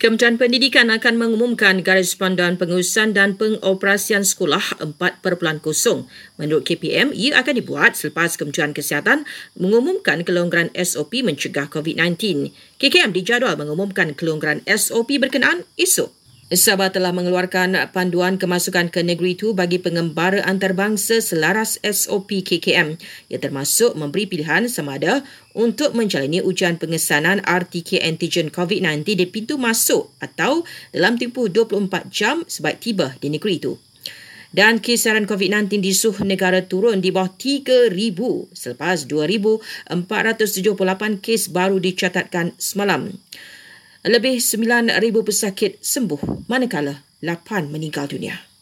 Kementerian Pendidikan akan mengumumkan garis panduan pengurusan dan pengoperasian sekolah 4.0. Menurut KPM, ia akan dibuat selepas Kementerian Kesihatan mengumumkan kelonggaran SOP mencegah COVID-19. KKM dijadual mengumumkan kelonggaran SOP berkenaan esok. Sabah telah mengeluarkan panduan kemasukan ke negeri itu bagi pengembara antarabangsa selaras SOP KKM yang termasuk memberi pilihan sama ada untuk menjalani ujian pengesanan RTK antigen COVID-19 di pintu masuk atau dalam tempoh 24 jam sebaik tiba di negeri itu. Dan kisaran COVID-19 di suh negara turun di bawah 3,000 selepas 2,478 kes baru dicatatkan semalam. Lebih 9,000 pesakit sembuh manakala 8 meninggal dunia.